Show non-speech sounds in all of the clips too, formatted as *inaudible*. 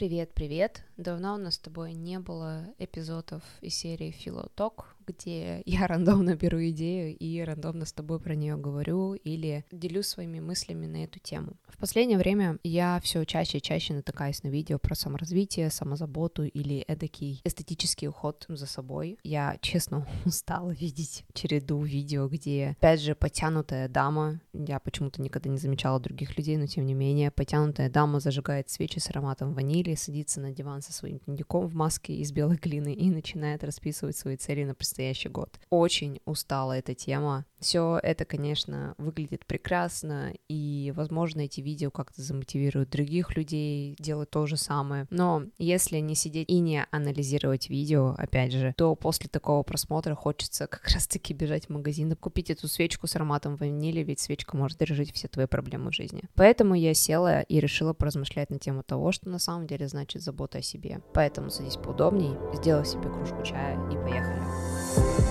Привет-привет! Давно у нас с тобой не было эпизодов из серии Филоток, где я *laughs* рандомно беру идею и рандомно с тобой про нее говорю или делюсь своими мыслями на эту тему. В последнее время я все чаще и чаще натыкаюсь на видео про саморазвитие, самозаботу или эдакий эстетический уход за собой. Я, честно, *laughs* устала видеть череду видео, где, опять же, потянутая дама, я почему-то никогда не замечала других людей, но тем не менее, потянутая дама зажигает свечи с ароматом ванили, садится на диван со своим дневником в маске из белой глины и начинает расписывать свои цели на предстоящий год. Очень устала эта тема. Все это, конечно, выглядит прекрасно, и, возможно, эти видео как-то замотивируют других людей делать то же самое. Но если не сидеть и не анализировать видео, опять же, то после такого просмотра хочется как раз-таки бежать в магазин и купить эту свечку с ароматом ванили, ведь свечка может решить все твои проблемы в жизни. Поэтому я села и решила поразмышлять на тему того, что на самом деле значит забота о себе. Поэтому садись поудобней, сделай себе кружку чая и поехали. Thank you.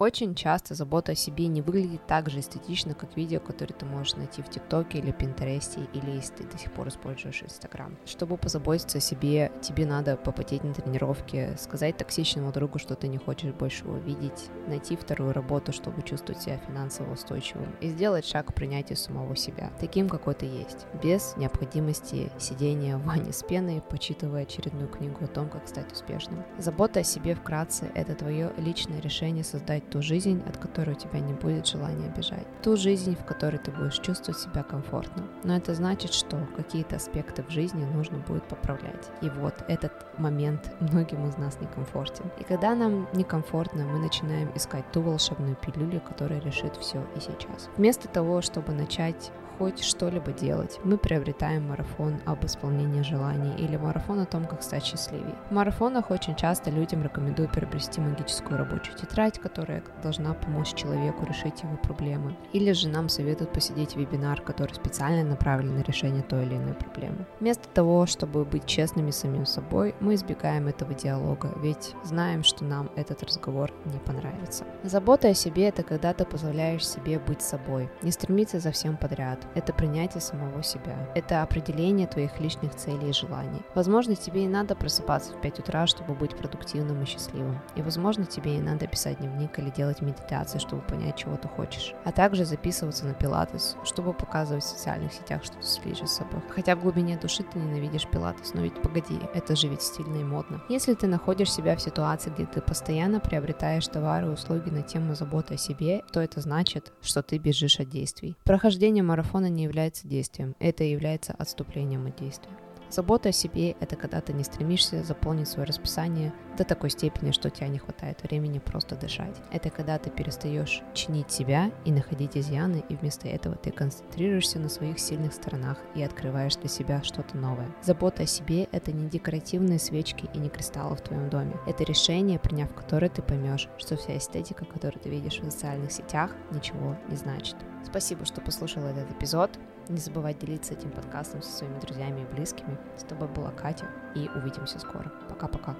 Очень часто забота о себе не выглядит так же эстетично, как видео, которые ты можешь найти в ТикТоке или Пинтересте, или если ты до сих пор используешь Инстаграм. Чтобы позаботиться о себе, тебе надо попотеть на тренировке, сказать токсичному другу, что ты не хочешь больше его видеть, найти вторую работу, чтобы чувствовать себя финансово устойчивым, и сделать шаг к принятию самого себя, таким, какой ты есть, без необходимости сидения в ванне с пеной, почитывая очередную книгу о том, как стать успешным. Забота о себе вкратце — это твое личное решение создать ту жизнь, от которой у тебя не будет желания бежать. Ту жизнь, в которой ты будешь чувствовать себя комфортно. Но это значит, что какие-то аспекты в жизни нужно будет поправлять. И вот этот момент многим из нас некомфортен. И когда нам некомфортно, мы начинаем искать ту волшебную пилюлю, которая решит все и сейчас. Вместо того, чтобы начать хоть что-либо делать. Мы приобретаем марафон об исполнении желаний или марафон о том, как стать счастливее. В марафонах очень часто людям рекомендуют приобрести магическую рабочую тетрадь, которая должна помочь человеку решить его проблемы. Или же нам советуют посидеть вебинар, который специально направлен на решение той или иной проблемы. Вместо того, чтобы быть честными с самим собой, мы избегаем этого диалога, ведь знаем, что нам этот разговор не понравится. Забота о себе – это когда ты позволяешь себе быть собой, не стремиться за всем подряд, это принятие самого себя. Это определение твоих личных целей и желаний. Возможно, тебе и надо просыпаться в 5 утра, чтобы быть продуктивным и счастливым. И, возможно, тебе и надо писать дневник или делать медитации, чтобы понять, чего ты хочешь. А также записываться на пилатес, чтобы показывать в социальных сетях, что ты следишь за собой. Хотя в глубине души ты ненавидишь пилатес, но ведь погоди, это же ведь стильно и модно. Если ты находишь себя в ситуации, где ты постоянно приобретаешь товары и услуги на тему заботы о себе, то это значит, что ты бежишь от действий. Прохождение марафона марафона не является действием, это является отступлением от действия. Забота о себе – это когда ты не стремишься заполнить свое расписание до такой степени, что у тебя не хватает времени просто дышать. Это когда ты перестаешь чинить себя и находить изъяны, и вместо этого ты концентрируешься на своих сильных сторонах и открываешь для себя что-то новое. Забота о себе – это не декоративные свечки и не кристаллы в твоем доме. Это решение, приняв которое ты поймешь, что вся эстетика, которую ты видишь в социальных сетях, ничего не значит. Спасибо, что послушал этот эпизод. Не забывай делиться этим подкастом со своими друзьями и близкими. С тобой была Катя, и увидимся скоро. Пока-пока.